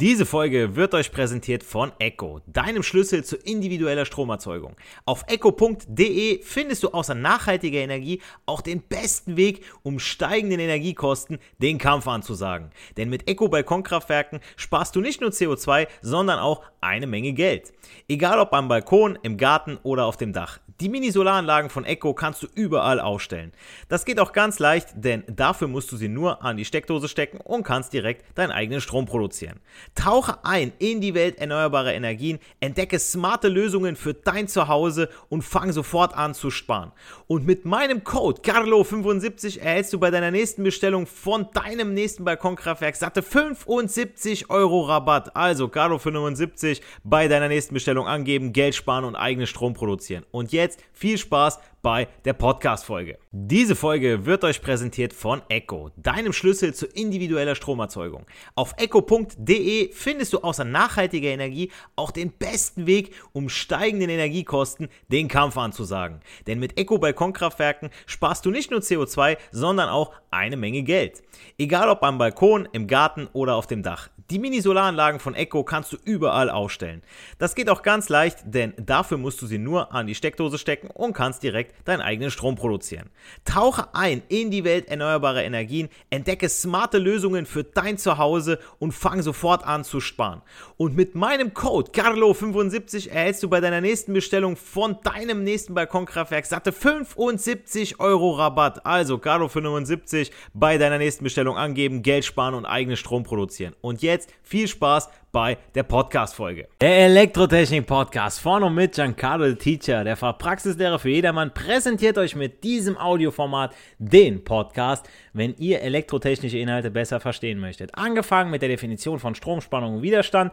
Diese Folge wird euch präsentiert von Echo, deinem Schlüssel zu individueller Stromerzeugung. Auf echo.de findest du außer nachhaltiger Energie auch den besten Weg, um steigenden Energiekosten den Kampf anzusagen. Denn mit Echo Balkonkraftwerken sparst du nicht nur CO2, sondern auch eine Menge Geld. Egal ob am Balkon, im Garten oder auf dem Dach. Die Mini-Solaranlagen von Echo kannst du überall aufstellen. Das geht auch ganz leicht, denn dafür musst du sie nur an die Steckdose stecken und kannst direkt deinen eigenen Strom produzieren. Tauche ein in die Welt erneuerbarer Energien, entdecke smarte Lösungen für dein Zuhause und fang sofort an zu sparen. Und mit meinem Code CARLO75 erhältst du bei deiner nächsten Bestellung von deinem nächsten Balkonkraftwerk satte 75 Euro Rabatt. Also CARLO75 bei deiner nächsten Bestellung angeben, Geld sparen und eigenen Strom produzieren. Und jetzt jetzt viel Spaß bei der Podcast-Folge. Diese Folge wird euch präsentiert von Echo, deinem Schlüssel zu individueller Stromerzeugung. Auf echo.de findest du außer nachhaltiger Energie auch den besten Weg, um steigenden Energiekosten den Kampf anzusagen. Denn mit Echo Balkonkraftwerken sparst du nicht nur CO2, sondern auch eine Menge Geld. Egal ob am Balkon, im Garten oder auf dem Dach. Die Mini-Solaranlagen von Echo kannst du überall aufstellen. Das geht auch ganz leicht, denn dafür musst du sie nur an die Steckdose stecken und kannst direkt deinen eigenen Strom produzieren. Tauche ein in die Welt erneuerbarer Energien, entdecke smarte Lösungen für dein Zuhause und fang sofort an zu sparen. Und mit meinem Code CARLO75 erhältst du bei deiner nächsten Bestellung von deinem nächsten Balkonkraftwerk satte 75 Euro Rabatt. Also CARLO75 bei deiner nächsten Bestellung angeben, Geld sparen und eigenen Strom produzieren. Und jetzt viel Spaß bei der Podcast-Folge. Der Elektrotechnik-Podcast von und mit Giancarlo the Teacher, der Fachpraxislehrer für jedermann, präsentiert euch mit diesem Audioformat den Podcast, wenn ihr elektrotechnische Inhalte besser verstehen möchtet. Angefangen mit der Definition von Stromspannung und Widerstand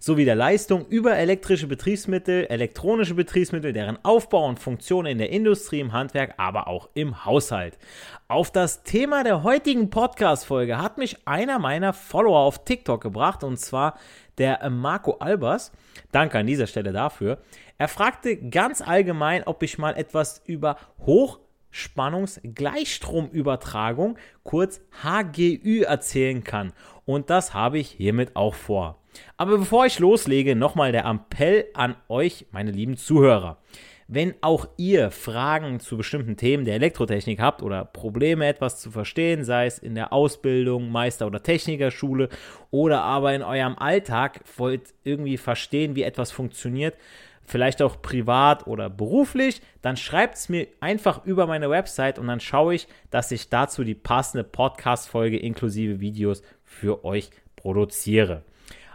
sowie der Leistung über elektrische Betriebsmittel, elektronische Betriebsmittel, deren Aufbau und Funktion in der Industrie, im Handwerk, aber auch im Haushalt. Auf das Thema der heutigen Podcast-Folge hat mich einer meiner Follower auf TikTok gebracht und zwar der Marco Albers. Danke an dieser Stelle dafür. Er fragte ganz allgemein, ob ich mal etwas über Hochspannungsgleichstromübertragung, kurz HGÜ, erzählen kann. Und das habe ich hiermit auch vor. Aber bevor ich loslege, nochmal der Appell an euch, meine lieben Zuhörer. Wenn auch ihr Fragen zu bestimmten Themen der Elektrotechnik habt oder Probleme etwas zu verstehen, sei es in der Ausbildung, Meister- oder Technikerschule oder aber in eurem Alltag, wollt irgendwie verstehen, wie etwas funktioniert, vielleicht auch privat oder beruflich, dann schreibt es mir einfach über meine Website und dann schaue ich, dass ich dazu die passende Podcast-Folge inklusive Videos für euch produziere.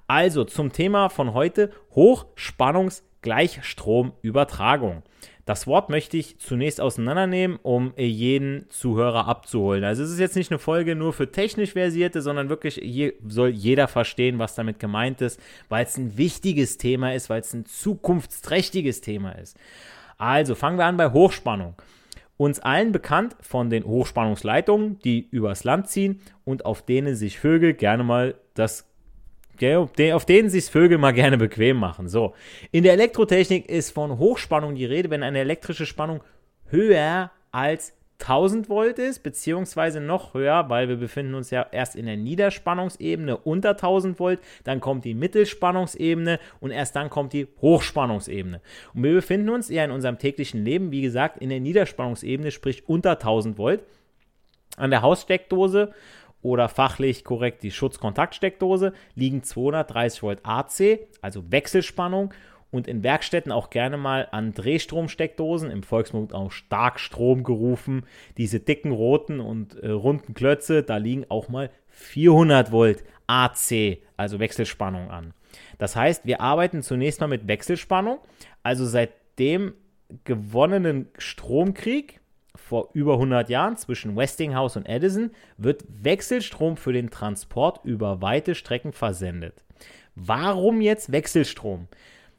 Also zum Thema von heute Hochspannungs- Gleichstromübertragung. Das Wort möchte ich zunächst auseinandernehmen, um jeden Zuhörer abzuholen. Also es ist jetzt nicht eine Folge nur für technisch Versierte, sondern wirklich je, soll jeder verstehen, was damit gemeint ist, weil es ein wichtiges Thema ist, weil es ein zukunftsträchtiges Thema ist. Also fangen wir an bei Hochspannung. Uns allen bekannt von den Hochspannungsleitungen, die übers Land ziehen und auf denen sich Vögel gerne mal das auf denen sich Vögel mal gerne bequem machen. So, in der Elektrotechnik ist von Hochspannung die Rede, wenn eine elektrische Spannung höher als 1000 Volt ist, beziehungsweise noch höher, weil wir befinden uns ja erst in der Niederspannungsebene unter 1000 Volt, dann kommt die Mittelspannungsebene und erst dann kommt die Hochspannungsebene. Und wir befinden uns ja in unserem täglichen Leben, wie gesagt, in der Niederspannungsebene, sprich unter 1000 Volt. An der Haussteckdose oder fachlich korrekt die Schutzkontaktsteckdose liegen 230 Volt AC, also Wechselspannung und in Werkstätten auch gerne mal an Drehstromsteckdosen, im Volksmund auch Starkstrom gerufen. Diese dicken roten und äh, runden Klötze, da liegen auch mal 400 Volt AC, also Wechselspannung an. Das heißt, wir arbeiten zunächst mal mit Wechselspannung, also seit dem gewonnenen Stromkrieg vor über 100 Jahren zwischen Westinghouse und Edison wird Wechselstrom für den Transport über weite Strecken versendet. Warum jetzt Wechselstrom?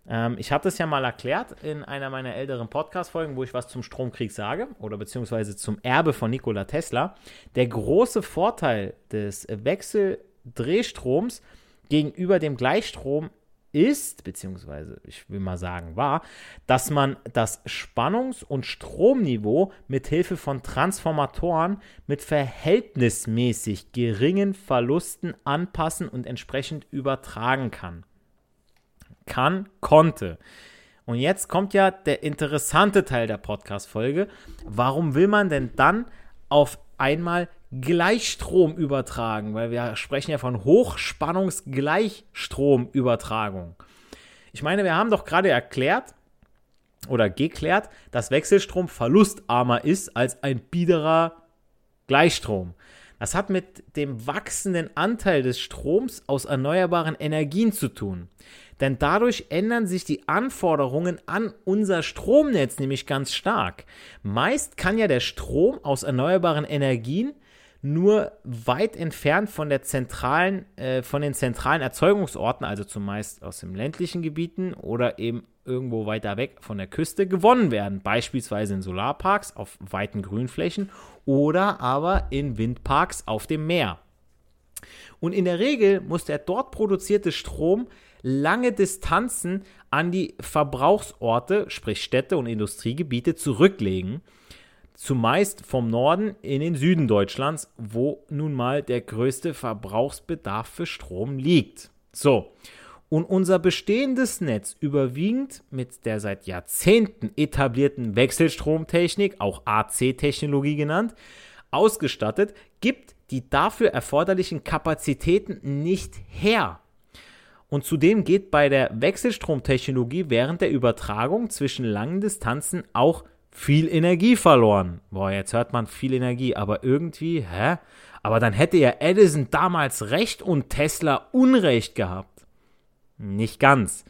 Ähm, ich habe das ja mal erklärt in einer meiner älteren Podcast-Folgen, wo ich was zum Stromkrieg sage oder beziehungsweise zum Erbe von Nikola Tesla. Der große Vorteil des Wechseldrehstroms gegenüber dem Gleichstrom ist, beziehungsweise ich will mal sagen war, dass man das Spannungs- und Stromniveau mit Hilfe von Transformatoren mit verhältnismäßig geringen Verlusten anpassen und entsprechend übertragen kann. Kann, konnte. Und jetzt kommt ja der interessante Teil der Podcast-Folge. Warum will man denn dann auf einmal Gleichstrom übertragen? Weil wir sprechen ja von Hochspannungsgleichstromübertragung. Ich meine, wir haben doch gerade erklärt oder geklärt, dass Wechselstrom verlustarmer ist als ein biederer Gleichstrom. Das hat mit dem wachsenden Anteil des Stroms aus erneuerbaren Energien zu tun. Denn dadurch ändern sich die Anforderungen an unser Stromnetz nämlich ganz stark. Meist kann ja der Strom aus erneuerbaren Energien nur weit entfernt von, der zentralen, äh, von den zentralen Erzeugungsorten, also zumeist aus den ländlichen Gebieten oder eben irgendwo weiter weg von der Küste, gewonnen werden. Beispielsweise in Solarparks auf weiten Grünflächen oder aber in Windparks auf dem Meer. Und in der Regel muss der dort produzierte Strom lange Distanzen an die Verbrauchsorte, sprich Städte und Industriegebiete, zurücklegen. Zumeist vom Norden in den Süden Deutschlands, wo nun mal der größte Verbrauchsbedarf für Strom liegt. So, und unser bestehendes Netz überwiegend mit der seit Jahrzehnten etablierten Wechselstromtechnik, auch AC-Technologie genannt, ausgestattet, gibt die dafür erforderlichen Kapazitäten nicht her. Und zudem geht bei der Wechselstromtechnologie während der Übertragung zwischen langen Distanzen auch viel Energie verloren. Boah, jetzt hört man viel Energie, aber irgendwie, hä? Aber dann hätte ja Edison damals recht und Tesla Unrecht gehabt. Nicht ganz.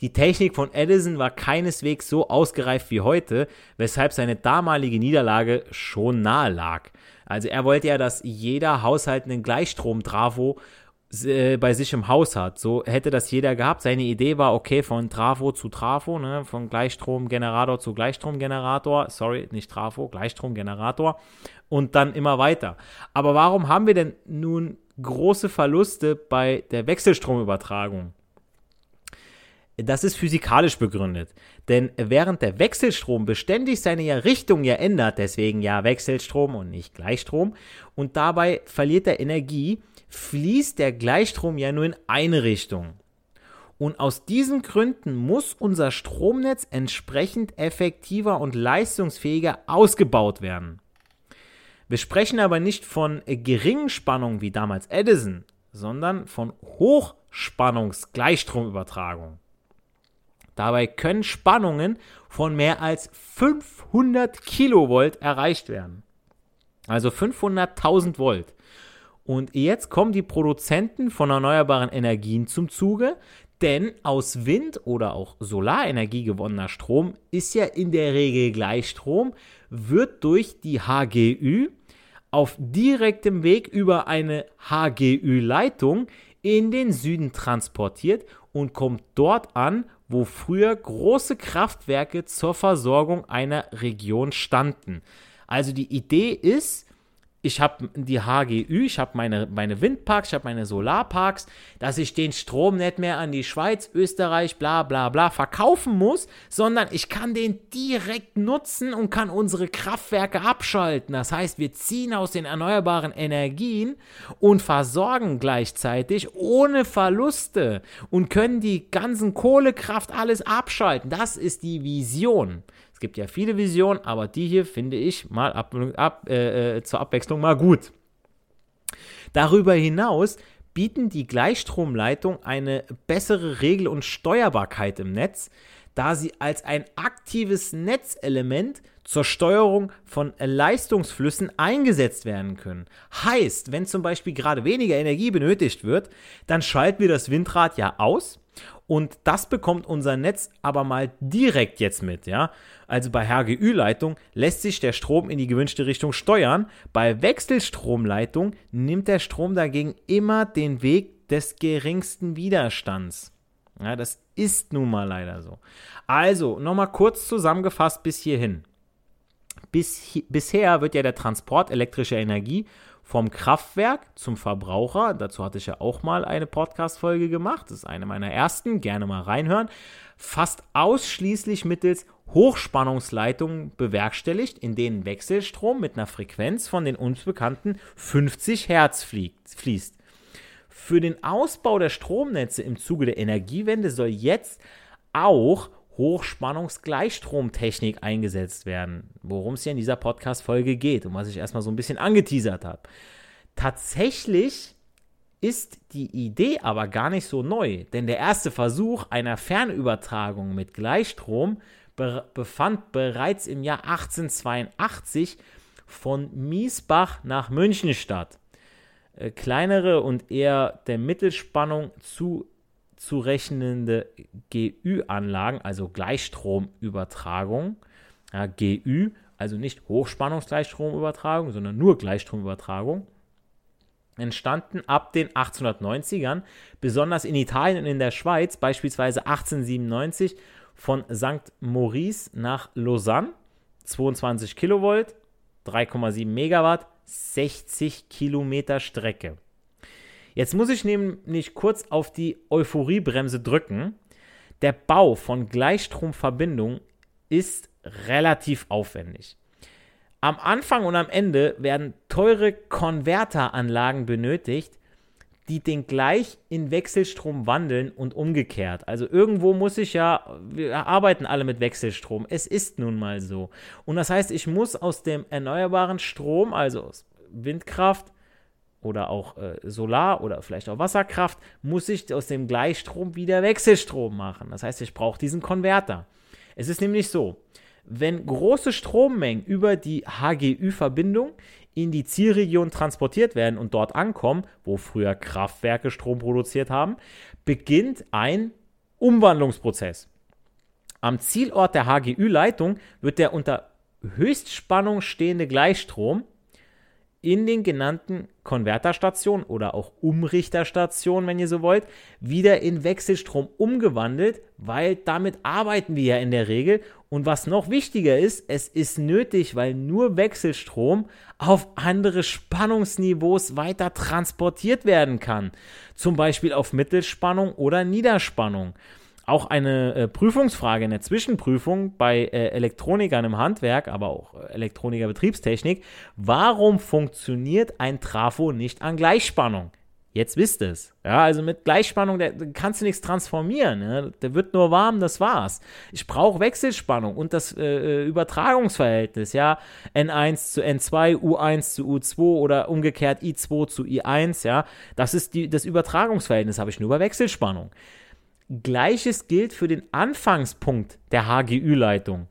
Die Technik von Edison war keineswegs so ausgereift wie heute, weshalb seine damalige Niederlage schon nahe lag. Also er wollte ja, dass jeder Haushalt einen Gleichstrom-Trafo bei sich im Haus hat. So hätte das jeder gehabt. Seine Idee war, okay, von Trafo zu Trafo, ne, von Gleichstromgenerator zu Gleichstromgenerator, sorry, nicht Trafo, Gleichstromgenerator und dann immer weiter. Aber warum haben wir denn nun große Verluste bei der Wechselstromübertragung? Das ist physikalisch begründet. Denn während der Wechselstrom beständig seine Richtung ja ändert, deswegen ja Wechselstrom und nicht Gleichstrom, und dabei verliert er Energie, fließt der Gleichstrom ja nur in eine Richtung. Und aus diesen Gründen muss unser Stromnetz entsprechend effektiver und leistungsfähiger ausgebaut werden. Wir sprechen aber nicht von geringen Spannungen wie damals Edison, sondern von Hochspannungsgleichstromübertragung. Dabei können Spannungen von mehr als 500 Kilovolt erreicht werden. Also 500.000 Volt. Und jetzt kommen die Produzenten von erneuerbaren Energien zum Zuge, denn aus Wind- oder auch Solarenergie gewonnener Strom ist ja in der Regel Gleichstrom, wird durch die HGÜ auf direktem Weg über eine HGÜ-Leitung in den Süden transportiert und kommt dort an, wo früher große Kraftwerke zur Versorgung einer Region standen. Also die Idee ist, ich habe die HGÜ, ich habe meine, meine Windparks, ich habe meine Solarparks, dass ich den Strom nicht mehr an die Schweiz, Österreich, bla bla bla verkaufen muss, sondern ich kann den direkt nutzen und kann unsere Kraftwerke abschalten. Das heißt, wir ziehen aus den erneuerbaren Energien und versorgen gleichzeitig ohne Verluste und können die ganzen Kohlekraft alles abschalten. Das ist die Vision. Es gibt ja viele Visionen, aber die hier finde ich mal ab, ab, äh, äh, zur Abwechslung mal gut. Darüber hinaus bieten die Gleichstromleitungen eine bessere Regel- und Steuerbarkeit im Netz, da sie als ein aktives Netzelement zur Steuerung von Leistungsflüssen eingesetzt werden können. Heißt, wenn zum Beispiel gerade weniger Energie benötigt wird, dann schalten wir das Windrad ja aus und das bekommt unser Netz aber mal direkt jetzt mit, ja. Also bei HGÜ-Leitung lässt sich der Strom in die gewünschte Richtung steuern. Bei Wechselstromleitung nimmt der Strom dagegen immer den Weg des geringsten Widerstands. Ja, das ist nun mal leider so. Also, nochmal kurz zusammengefasst bis hierhin. Bis, bisher wird ja der Transport elektrischer Energie vom Kraftwerk zum Verbraucher. Dazu hatte ich ja auch mal eine Podcast-Folge gemacht. Das ist eine meiner ersten. Gerne mal reinhören. Fast ausschließlich mittels Hochspannungsleitungen bewerkstelligt, in denen Wechselstrom mit einer Frequenz von den uns bekannten 50 Hertz fließt. Für den Ausbau der Stromnetze im Zuge der Energiewende soll jetzt auch Hochspannungsgleichstromtechnik eingesetzt werden, worum es ja in dieser Podcast-Folge geht und was ich erstmal so ein bisschen angeteasert habe. Tatsächlich ist die Idee aber gar nicht so neu, denn der erste Versuch einer Fernübertragung mit Gleichstrom be befand bereits im Jahr 1882 von Miesbach nach München statt. Äh, kleinere und eher der Mittelspannung zu zurechnende GÜ-Anlagen, also Gleichstromübertragung, ja, GÜ, also nicht Hochspannungsgleichstromübertragung, sondern nur Gleichstromübertragung, entstanden ab den 1890ern, besonders in Italien und in der Schweiz, beispielsweise 1897 von St. Maurice nach Lausanne, 22 Kilovolt, 3,7 Megawatt, 60 Kilometer Strecke. Jetzt muss ich nämlich kurz auf die Euphoriebremse drücken. Der Bau von Gleichstromverbindungen ist relativ aufwendig. Am Anfang und am Ende werden teure Konverteranlagen benötigt, die den gleich in Wechselstrom wandeln und umgekehrt. Also irgendwo muss ich ja, wir arbeiten alle mit Wechselstrom. Es ist nun mal so. Und das heißt, ich muss aus dem erneuerbaren Strom, also aus Windkraft, oder auch äh, Solar oder vielleicht auch Wasserkraft, muss ich aus dem Gleichstrom wieder Wechselstrom machen. Das heißt, ich brauche diesen Konverter. Es ist nämlich so, wenn große Strommengen über die HGÜ-Verbindung in die Zielregion transportiert werden und dort ankommen, wo früher Kraftwerke Strom produziert haben, beginnt ein Umwandlungsprozess. Am Zielort der HGÜ-Leitung wird der unter Höchstspannung stehende Gleichstrom in den genannten Konverterstationen oder auch Umrichterstationen, wenn ihr so wollt, wieder in Wechselstrom umgewandelt, weil damit arbeiten wir ja in der Regel. Und was noch wichtiger ist, es ist nötig, weil nur Wechselstrom auf andere Spannungsniveaus weiter transportiert werden kann. Zum Beispiel auf Mittelspannung oder Niederspannung auch eine äh, Prüfungsfrage in der Zwischenprüfung bei äh, Elektronikern im Handwerk, aber auch äh, Elektroniker Betriebstechnik. Warum funktioniert ein Trafo nicht an Gleichspannung? Jetzt wisst es. Ja, also mit Gleichspannung, da kannst du nichts transformieren. Ja? Der wird nur warm, das war's. Ich brauche Wechselspannung und das äh, äh Übertragungsverhältnis, ja. N1 zu N2, U1 zu U2 oder umgekehrt I2 zu I1, ja. Das ist die, das Übertragungsverhältnis, habe ich nur bei Wechselspannung. Gleiches gilt für den Anfangspunkt der HGÜ-Leitung.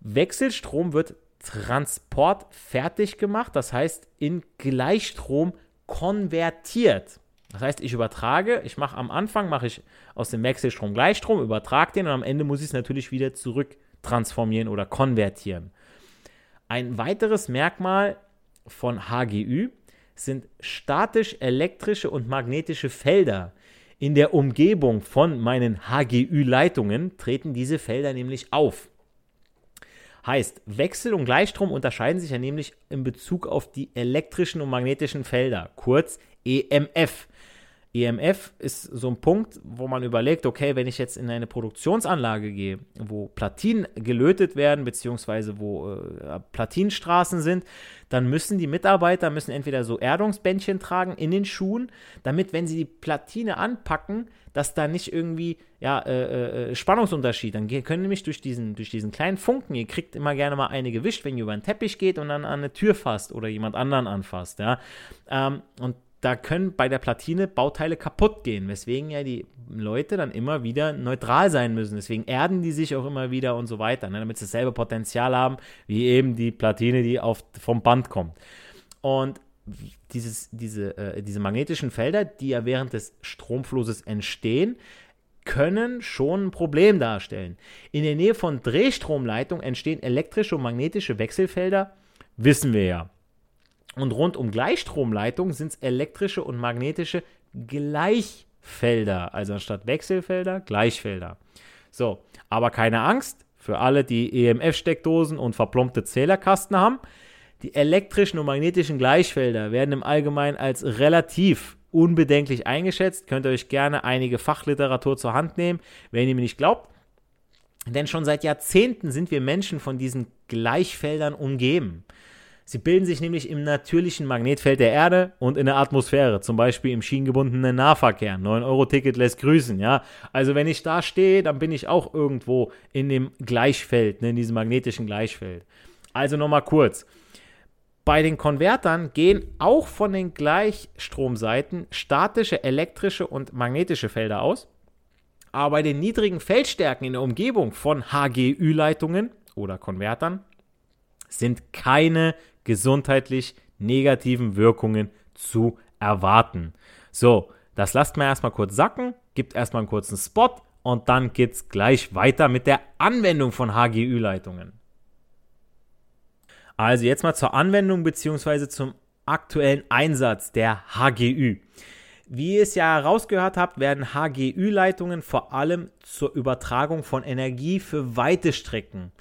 Wechselstrom wird transportfertig gemacht, das heißt in Gleichstrom konvertiert. Das heißt, ich übertrage, ich mache am Anfang mache ich aus dem Wechselstrom Gleichstrom, übertrage den und am Ende muss ich es natürlich wieder zurück transformieren oder konvertieren. Ein weiteres Merkmal von HGÜ sind statisch elektrische und magnetische Felder, in der Umgebung von meinen HGÜ-Leitungen treten diese Felder nämlich auf. Heißt, Wechsel- und Gleichstrom unterscheiden sich ja nämlich in Bezug auf die elektrischen und magnetischen Felder, kurz EMF. EMF ist so ein Punkt, wo man überlegt, okay, wenn ich jetzt in eine Produktionsanlage gehe, wo Platinen gelötet werden, beziehungsweise wo äh, Platinenstraßen sind, dann müssen die Mitarbeiter müssen entweder so Erdungsbändchen tragen in den Schuhen, damit, wenn sie die Platine anpacken, dass da nicht irgendwie ja, äh, äh, Spannungsunterschied, dann können nämlich durch diesen, durch diesen kleinen Funken, ihr kriegt immer gerne mal eine gewischt, wenn ihr über einen Teppich geht und dann an eine Tür fasst oder jemand anderen anfasst, ja. Ähm, und da können bei der Platine Bauteile kaputt gehen, weswegen ja die Leute dann immer wieder neutral sein müssen. Deswegen erden die sich auch immer wieder und so weiter, ne, damit sie dasselbe Potenzial haben, wie eben die Platine, die auf, vom Band kommt. Und dieses, diese, äh, diese magnetischen Felder, die ja während des Stromflusses entstehen, können schon ein Problem darstellen. In der Nähe von Drehstromleitungen entstehen elektrische und magnetische Wechselfelder, wissen wir ja. Und rund um Gleichstromleitungen sind es elektrische und magnetische Gleichfelder, also anstatt Wechselfelder Gleichfelder. So, aber keine Angst für alle, die EMF-Steckdosen und verplombte Zählerkasten haben. Die elektrischen und magnetischen Gleichfelder werden im Allgemeinen als relativ unbedenklich eingeschätzt. Könnt ihr euch gerne einige Fachliteratur zur Hand nehmen, wenn ihr mir nicht glaubt. Denn schon seit Jahrzehnten sind wir Menschen von diesen Gleichfeldern umgeben. Sie bilden sich nämlich im natürlichen Magnetfeld der Erde und in der Atmosphäre, zum Beispiel im schienengebundenen Nahverkehr. 9-Euro-Ticket lässt grüßen, ja. Also wenn ich da stehe, dann bin ich auch irgendwo in dem Gleichfeld, ne, in diesem magnetischen Gleichfeld. Also nochmal kurz. Bei den Konvertern gehen auch von den Gleichstromseiten statische, elektrische und magnetische Felder aus. Aber bei den niedrigen Feldstärken in der Umgebung von HGÜ-Leitungen oder Konvertern sind keine gesundheitlich negativen Wirkungen zu erwarten. So, das lasst mir erstmal kurz sacken, gibt erstmal einen kurzen Spot und dann geht es gleich weiter mit der Anwendung von HGÜ-Leitungen. Also jetzt mal zur Anwendung bzw. zum aktuellen Einsatz der HGÜ. Wie ihr es ja herausgehört habt, werden HGÜ-Leitungen vor allem zur Übertragung von Energie für weite Strecken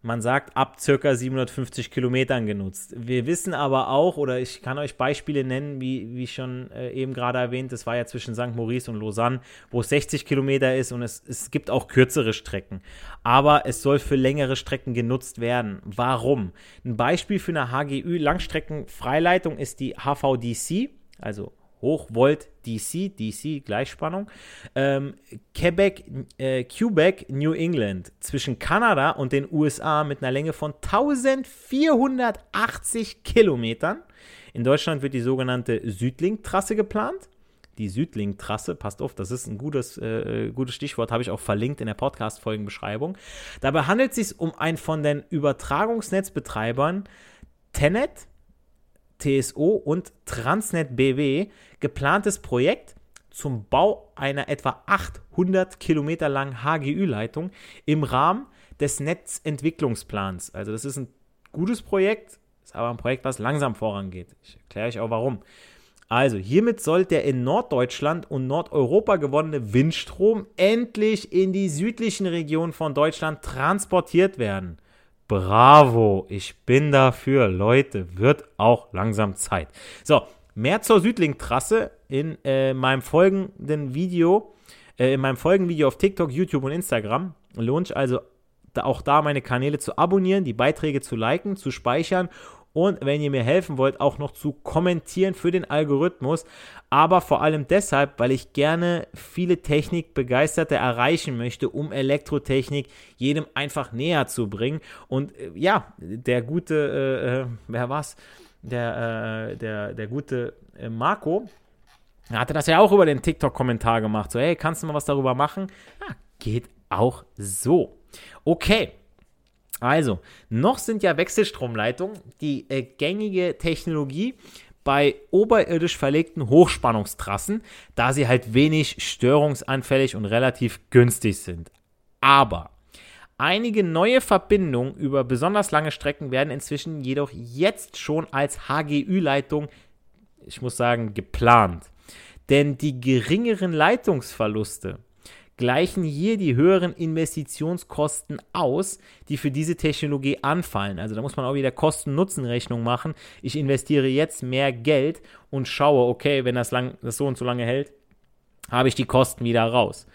man sagt, ab circa 750 Kilometern genutzt. Wir wissen aber auch, oder ich kann euch Beispiele nennen, wie, wie schon äh, eben gerade erwähnt, das war ja zwischen St. Maurice und Lausanne, wo es 60 Kilometer ist und es, es gibt auch kürzere Strecken. Aber es soll für längere Strecken genutzt werden. Warum? Ein Beispiel für eine HGÜ-Langstreckenfreileitung ist die HVDC, also Hochvolt DC, DC Gleichspannung, ähm, Quebec, äh, Quebec, New England zwischen Kanada und den USA mit einer Länge von 1480 Kilometern. In Deutschland wird die sogenannte Südlink-Trasse geplant. Die Südlink-Trasse, passt auf, das ist ein gutes, äh, gutes Stichwort, habe ich auch verlinkt in der Podcast-Folgenbeschreibung. Dabei handelt es sich um ein von den Übertragungsnetzbetreibern Tenet, TSO und Transnet BW geplantes Projekt zum Bau einer etwa 800 Kilometer langen HGÜ-Leitung im Rahmen des Netzentwicklungsplans. Also das ist ein gutes Projekt, ist aber ein Projekt, was langsam vorangeht. Ich erkläre euch auch warum. Also, hiermit soll der in Norddeutschland und Nordeuropa gewonnene Windstrom endlich in die südlichen Regionen von Deutschland transportiert werden. Bravo, ich bin dafür, Leute, wird auch langsam Zeit. So, mehr zur Südlink-Trasse in äh, meinem folgenden Video, äh, in meinem folgenden Video auf TikTok, YouTube und Instagram. Lohnt also da auch da meine Kanäle zu abonnieren, die Beiträge zu liken, zu speichern und wenn ihr mir helfen wollt, auch noch zu kommentieren für den Algorithmus. Aber vor allem deshalb, weil ich gerne viele Technikbegeisterte erreichen möchte, um Elektrotechnik jedem einfach näher zu bringen. Und äh, ja, der gute, äh, äh wer war's? Der, äh, der, der gute äh, Marco, er hatte das ja auch über den TikTok-Kommentar gemacht. So, hey, kannst du mal was darüber machen? Ja, geht auch so. Okay, also, noch sind ja Wechselstromleitungen die äh, gängige Technologie bei oberirdisch verlegten Hochspannungstrassen, da sie halt wenig störungsanfällig und relativ günstig sind. Aber einige neue Verbindungen über besonders lange Strecken werden inzwischen jedoch jetzt schon als HGÜ-Leitung, ich muss sagen, geplant. Denn die geringeren Leitungsverluste gleichen hier die höheren Investitionskosten aus, die für diese Technologie anfallen. Also da muss man auch wieder Kosten-Nutzen-Rechnung machen. Ich investiere jetzt mehr Geld und schaue, okay, wenn das, lang, das so und so lange hält, habe ich die Kosten wieder raus.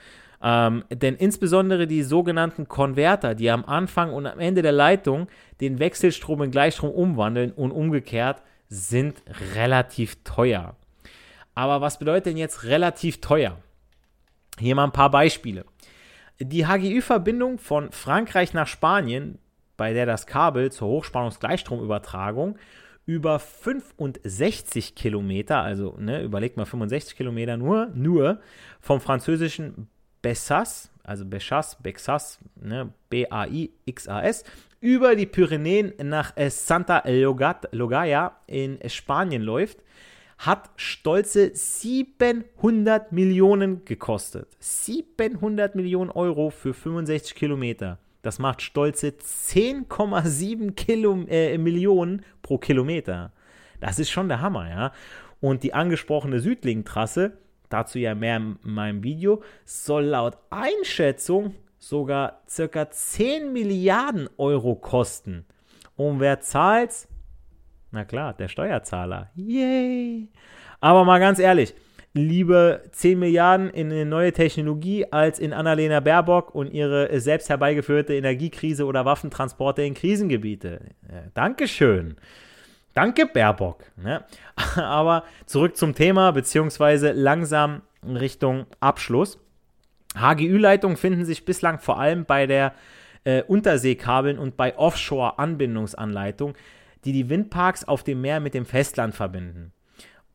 Ähm, denn insbesondere die sogenannten Konverter, die am Anfang und am Ende der Leitung den Wechselstrom in Gleichstrom umwandeln und umgekehrt, sind relativ teuer. Aber was bedeutet denn jetzt relativ teuer? Hier mal ein paar Beispiele. Die HGÜ-Verbindung von Frankreich nach Spanien, bei der das Kabel zur Hochspannungsgleichstromübertragung über 65 Kilometer, also ne, überlegt mal 65 Kilometer nur, nur vom französischen Bessas, also Bechas, Bexas, ne, B-A-I-X-A-S, über die Pyrenäen nach Santa Logaya in Spanien läuft hat stolze 700 Millionen gekostet. 700 Millionen Euro für 65 Kilometer. Das macht stolze 10,7 äh, Millionen pro Kilometer. Das ist schon der Hammer, ja. Und die angesprochene Südlink-Trasse, dazu ja mehr in meinem Video, soll laut Einschätzung sogar circa 10 Milliarden Euro kosten. Und wer zahlt? Na klar, der Steuerzahler. Yay! Aber mal ganz ehrlich, lieber 10 Milliarden in eine neue Technologie als in Annalena Baerbock und ihre selbst herbeigeführte Energiekrise oder Waffentransporte in Krisengebiete. Ja, Dankeschön. Danke, Baerbock. Ne? Aber zurück zum Thema, beziehungsweise langsam Richtung Abschluss. HGÜ-Leitungen finden sich bislang vor allem bei der äh, Unterseekabeln und bei Offshore-Anbindungsanleitungen, die die Windparks auf dem Meer mit dem Festland verbinden.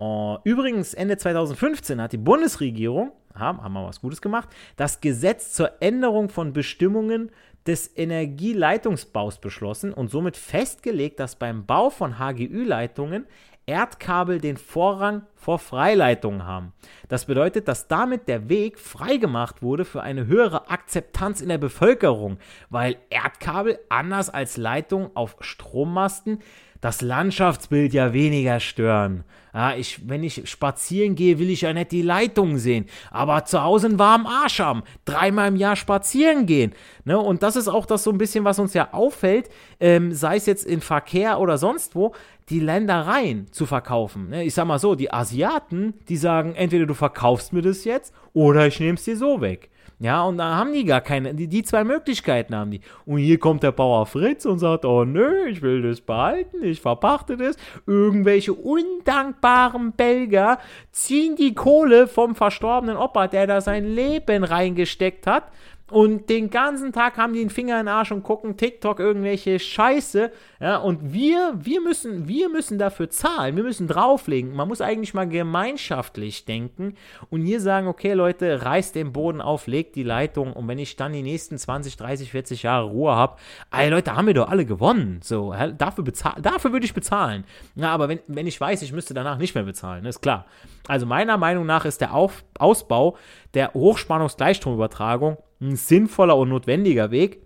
Uh, übrigens, Ende 2015 hat die Bundesregierung, haben, haben wir was Gutes gemacht, das Gesetz zur Änderung von Bestimmungen des Energieleitungsbaus beschlossen und somit festgelegt, dass beim Bau von HGÜ-Leitungen Erdkabel den Vorrang vor Freileitungen haben. Das bedeutet, dass damit der Weg freigemacht wurde für eine höhere Akzeptanz in der Bevölkerung, weil Erdkabel anders als Leitungen auf Strommasten das Landschaftsbild ja weniger stören. Ja, ich, wenn ich spazieren gehe, will ich ja nicht die Leitung sehen, aber zu Hause einen warmen Arsch haben, dreimal im Jahr spazieren gehen. Ne? Und das ist auch das so ein bisschen, was uns ja auffällt, ähm, sei es jetzt in Verkehr oder sonst wo, die Ländereien zu verkaufen. Ne? Ich sag mal so, die Asiaten, die sagen, entweder du verkaufst mir das jetzt oder ich nehme es dir so weg. Ja, und da haben die gar keine, die, die zwei Möglichkeiten haben die. Und hier kommt der Bauer Fritz und sagt, oh nö, ich will das behalten, ich verpachte das. Irgendwelche undankbaren Belger ziehen die Kohle vom verstorbenen Opa, der da sein Leben reingesteckt hat, und den ganzen Tag haben die den Finger in den Arsch und gucken TikTok irgendwelche Scheiße. Ja, und wir, wir müssen, wir müssen dafür zahlen. Wir müssen drauflegen. Man muss eigentlich mal gemeinschaftlich denken und hier sagen, okay, Leute, reißt den Boden auf, legt die Leitung. Und wenn ich dann die nächsten 20, 30, 40 Jahre Ruhe habe, ey Leute, haben wir doch alle gewonnen. So, dafür, dafür würde ich bezahlen. Ja, aber wenn, wenn ich weiß, ich müsste danach nicht mehr bezahlen, ist klar. Also meiner Meinung nach ist der Auf, Ausbau der Hochspannungsgleichstromübertragung ein sinnvoller und notwendiger Weg,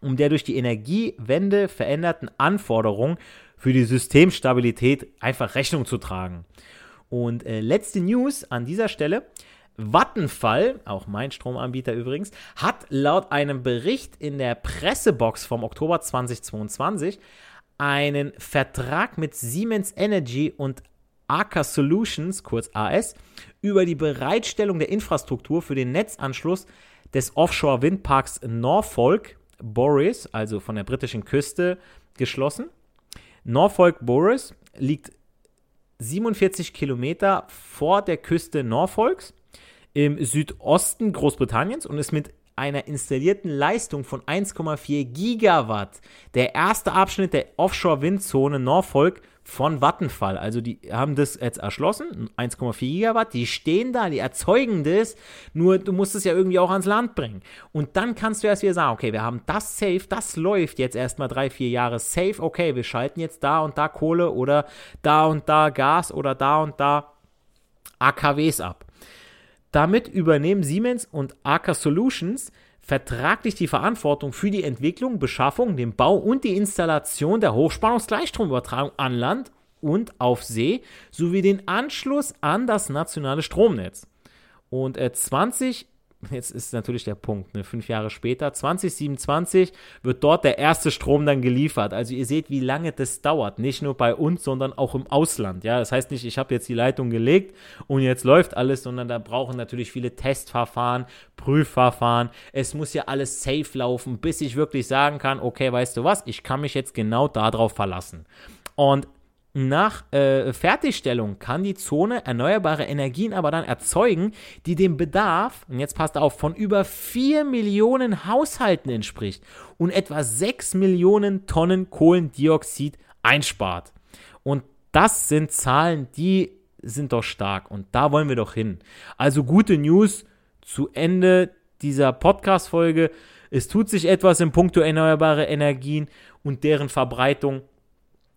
um der durch die Energiewende veränderten Anforderungen für die Systemstabilität einfach Rechnung zu tragen. Und äh, letzte News an dieser Stelle. Vattenfall, auch mein Stromanbieter übrigens, hat laut einem Bericht in der Pressebox vom Oktober 2022 einen Vertrag mit Siemens Energy und Aker Solutions, kurz AS, über die Bereitstellung der Infrastruktur für den Netzanschluss des Offshore-Windparks Norfolk Boris, also von der britischen Küste, geschlossen. Norfolk Boris liegt 47 Kilometer vor der Küste Norfolks im Südosten Großbritanniens und ist mit einer installierten Leistung von 1,4 Gigawatt der erste Abschnitt der Offshore-Windzone Norfolk von Vattenfall. Also die haben das jetzt erschlossen, 1,4 Gigawatt, die stehen da, die erzeugen das, nur du musst es ja irgendwie auch ans Land bringen. Und dann kannst du erst wieder sagen, okay, wir haben das safe, das läuft jetzt erstmal drei, vier Jahre safe, okay, wir schalten jetzt da und da Kohle oder da und da Gas oder da und da AKWs ab. Damit übernehmen Siemens und Aker Solutions vertraglich die Verantwortung für die Entwicklung, Beschaffung, den Bau und die Installation der Hochspannungsgleichstromübertragung an Land und auf See sowie den Anschluss an das nationale Stromnetz. Und äh, 20 jetzt ist natürlich der Punkt, ne, fünf Jahre später, 2027 wird dort der erste Strom dann geliefert. Also ihr seht, wie lange das dauert. Nicht nur bei uns, sondern auch im Ausland. Ja, das heißt nicht, ich habe jetzt die Leitung gelegt und jetzt läuft alles, sondern da brauchen natürlich viele Testverfahren, Prüfverfahren. Es muss ja alles safe laufen, bis ich wirklich sagen kann, okay, weißt du was, ich kann mich jetzt genau darauf verlassen. Und nach äh, Fertigstellung kann die Zone erneuerbare Energien aber dann erzeugen, die dem Bedarf, und jetzt passt auf, von über 4 Millionen Haushalten entspricht und etwa 6 Millionen Tonnen Kohlendioxid einspart. Und das sind Zahlen, die sind doch stark und da wollen wir doch hin. Also gute News zu Ende dieser Podcast-Folge. Es tut sich etwas in puncto erneuerbare Energien und deren Verbreitung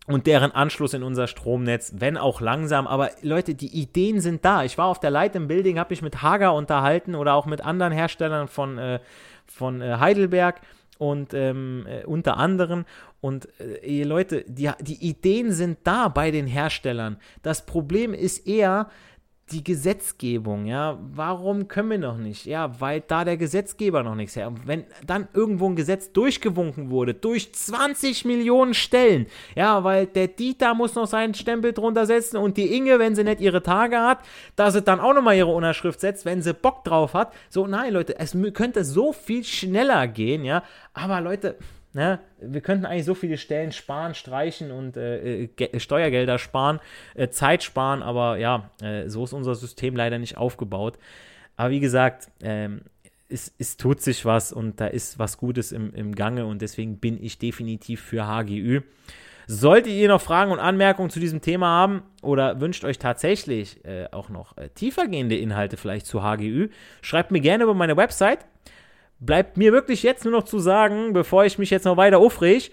und deren Anschluss in unser Stromnetz, wenn auch langsam. Aber Leute, die Ideen sind da. Ich war auf der Light im Building, habe mich mit Hager unterhalten oder auch mit anderen Herstellern von, äh, von äh, Heidelberg und ähm, äh, unter anderem. Und äh, Leute, die, die Ideen sind da bei den Herstellern. Das Problem ist eher, die Gesetzgebung, ja, warum können wir noch nicht? Ja, weil da der Gesetzgeber noch nichts her. Und wenn dann irgendwo ein Gesetz durchgewunken wurde, durch 20 Millionen Stellen, ja, weil der Dieter muss noch seinen Stempel drunter setzen und die Inge, wenn sie nicht ihre Tage hat, da sie dann auch nochmal ihre Unterschrift setzt, wenn sie Bock drauf hat. So, nein, Leute, es könnte so viel schneller gehen, ja, aber Leute, Ne? Wir könnten eigentlich so viele Stellen sparen, streichen und äh, äh Steuergelder sparen, äh, Zeit sparen, aber ja, äh, so ist unser System leider nicht aufgebaut. Aber wie gesagt, ähm, es, es, tut sich was und da ist was Gutes im, im Gange und deswegen bin ich definitiv für HGÜ. Solltet ihr noch Fragen und Anmerkungen zu diesem Thema haben oder wünscht euch tatsächlich äh, auch noch äh, tiefergehende Inhalte vielleicht zu HGÜ, schreibt mir gerne über meine Website bleibt mir wirklich jetzt nur noch zu sagen, bevor ich mich jetzt noch weiter aufreg,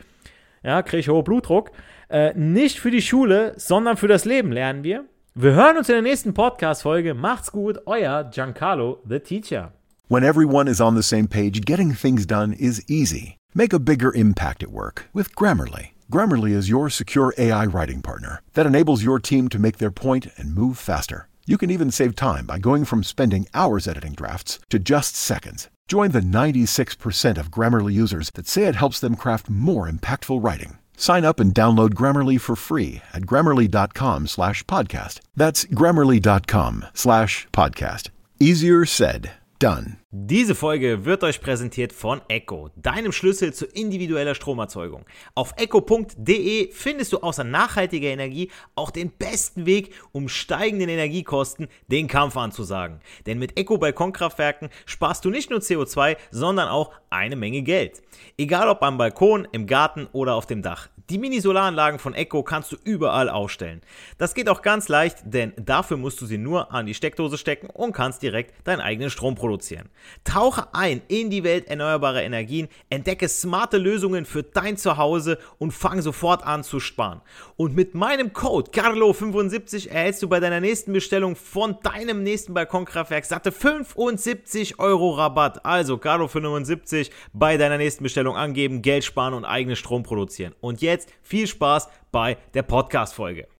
ja, kriege ich hohen Blutdruck, äh, nicht für die Schule, sondern für das Leben lernen wir. Wir hören uns in der nächsten Podcast-Folge. Macht's gut, euer Giancarlo, the Teacher. When everyone is on the same page, getting things done is easy. Make a bigger impact at work with Grammarly. Grammarly is your secure AI writing partner that enables your team to make their point and move faster. You can even save time by going from spending hours editing drafts to just seconds. Join the 96% of Grammarly users that say it helps them craft more impactful writing. Sign up and download Grammarly for free at grammarly.com slash podcast. That's grammarly.com slash podcast. Easier said, done. Diese Folge wird euch präsentiert von Echo, deinem Schlüssel zu individueller Stromerzeugung. Auf echo.de findest du außer nachhaltiger Energie auch den besten Weg, um steigenden Energiekosten den Kampf anzusagen. Denn mit Echo Balkonkraftwerken sparst du nicht nur CO2, sondern auch eine Menge Geld. Egal ob am Balkon, im Garten oder auf dem Dach. Die Mini-Solaranlagen von Echo kannst du überall aufstellen. Das geht auch ganz leicht, denn dafür musst du sie nur an die Steckdose stecken und kannst direkt deinen eigenen Strom produzieren. Tauche ein in die Welt erneuerbarer Energien, entdecke smarte Lösungen für dein Zuhause und fang sofort an zu sparen. Und mit meinem Code Carlo75 erhältst du bei deiner nächsten Bestellung von deinem nächsten Balkonkraftwerk satte 75 Euro Rabatt. Also Carlo75 bei deiner nächsten Bestellung angeben, Geld sparen und eigenen Strom produzieren. Und jetzt viel Spaß bei der Podcast-Folge.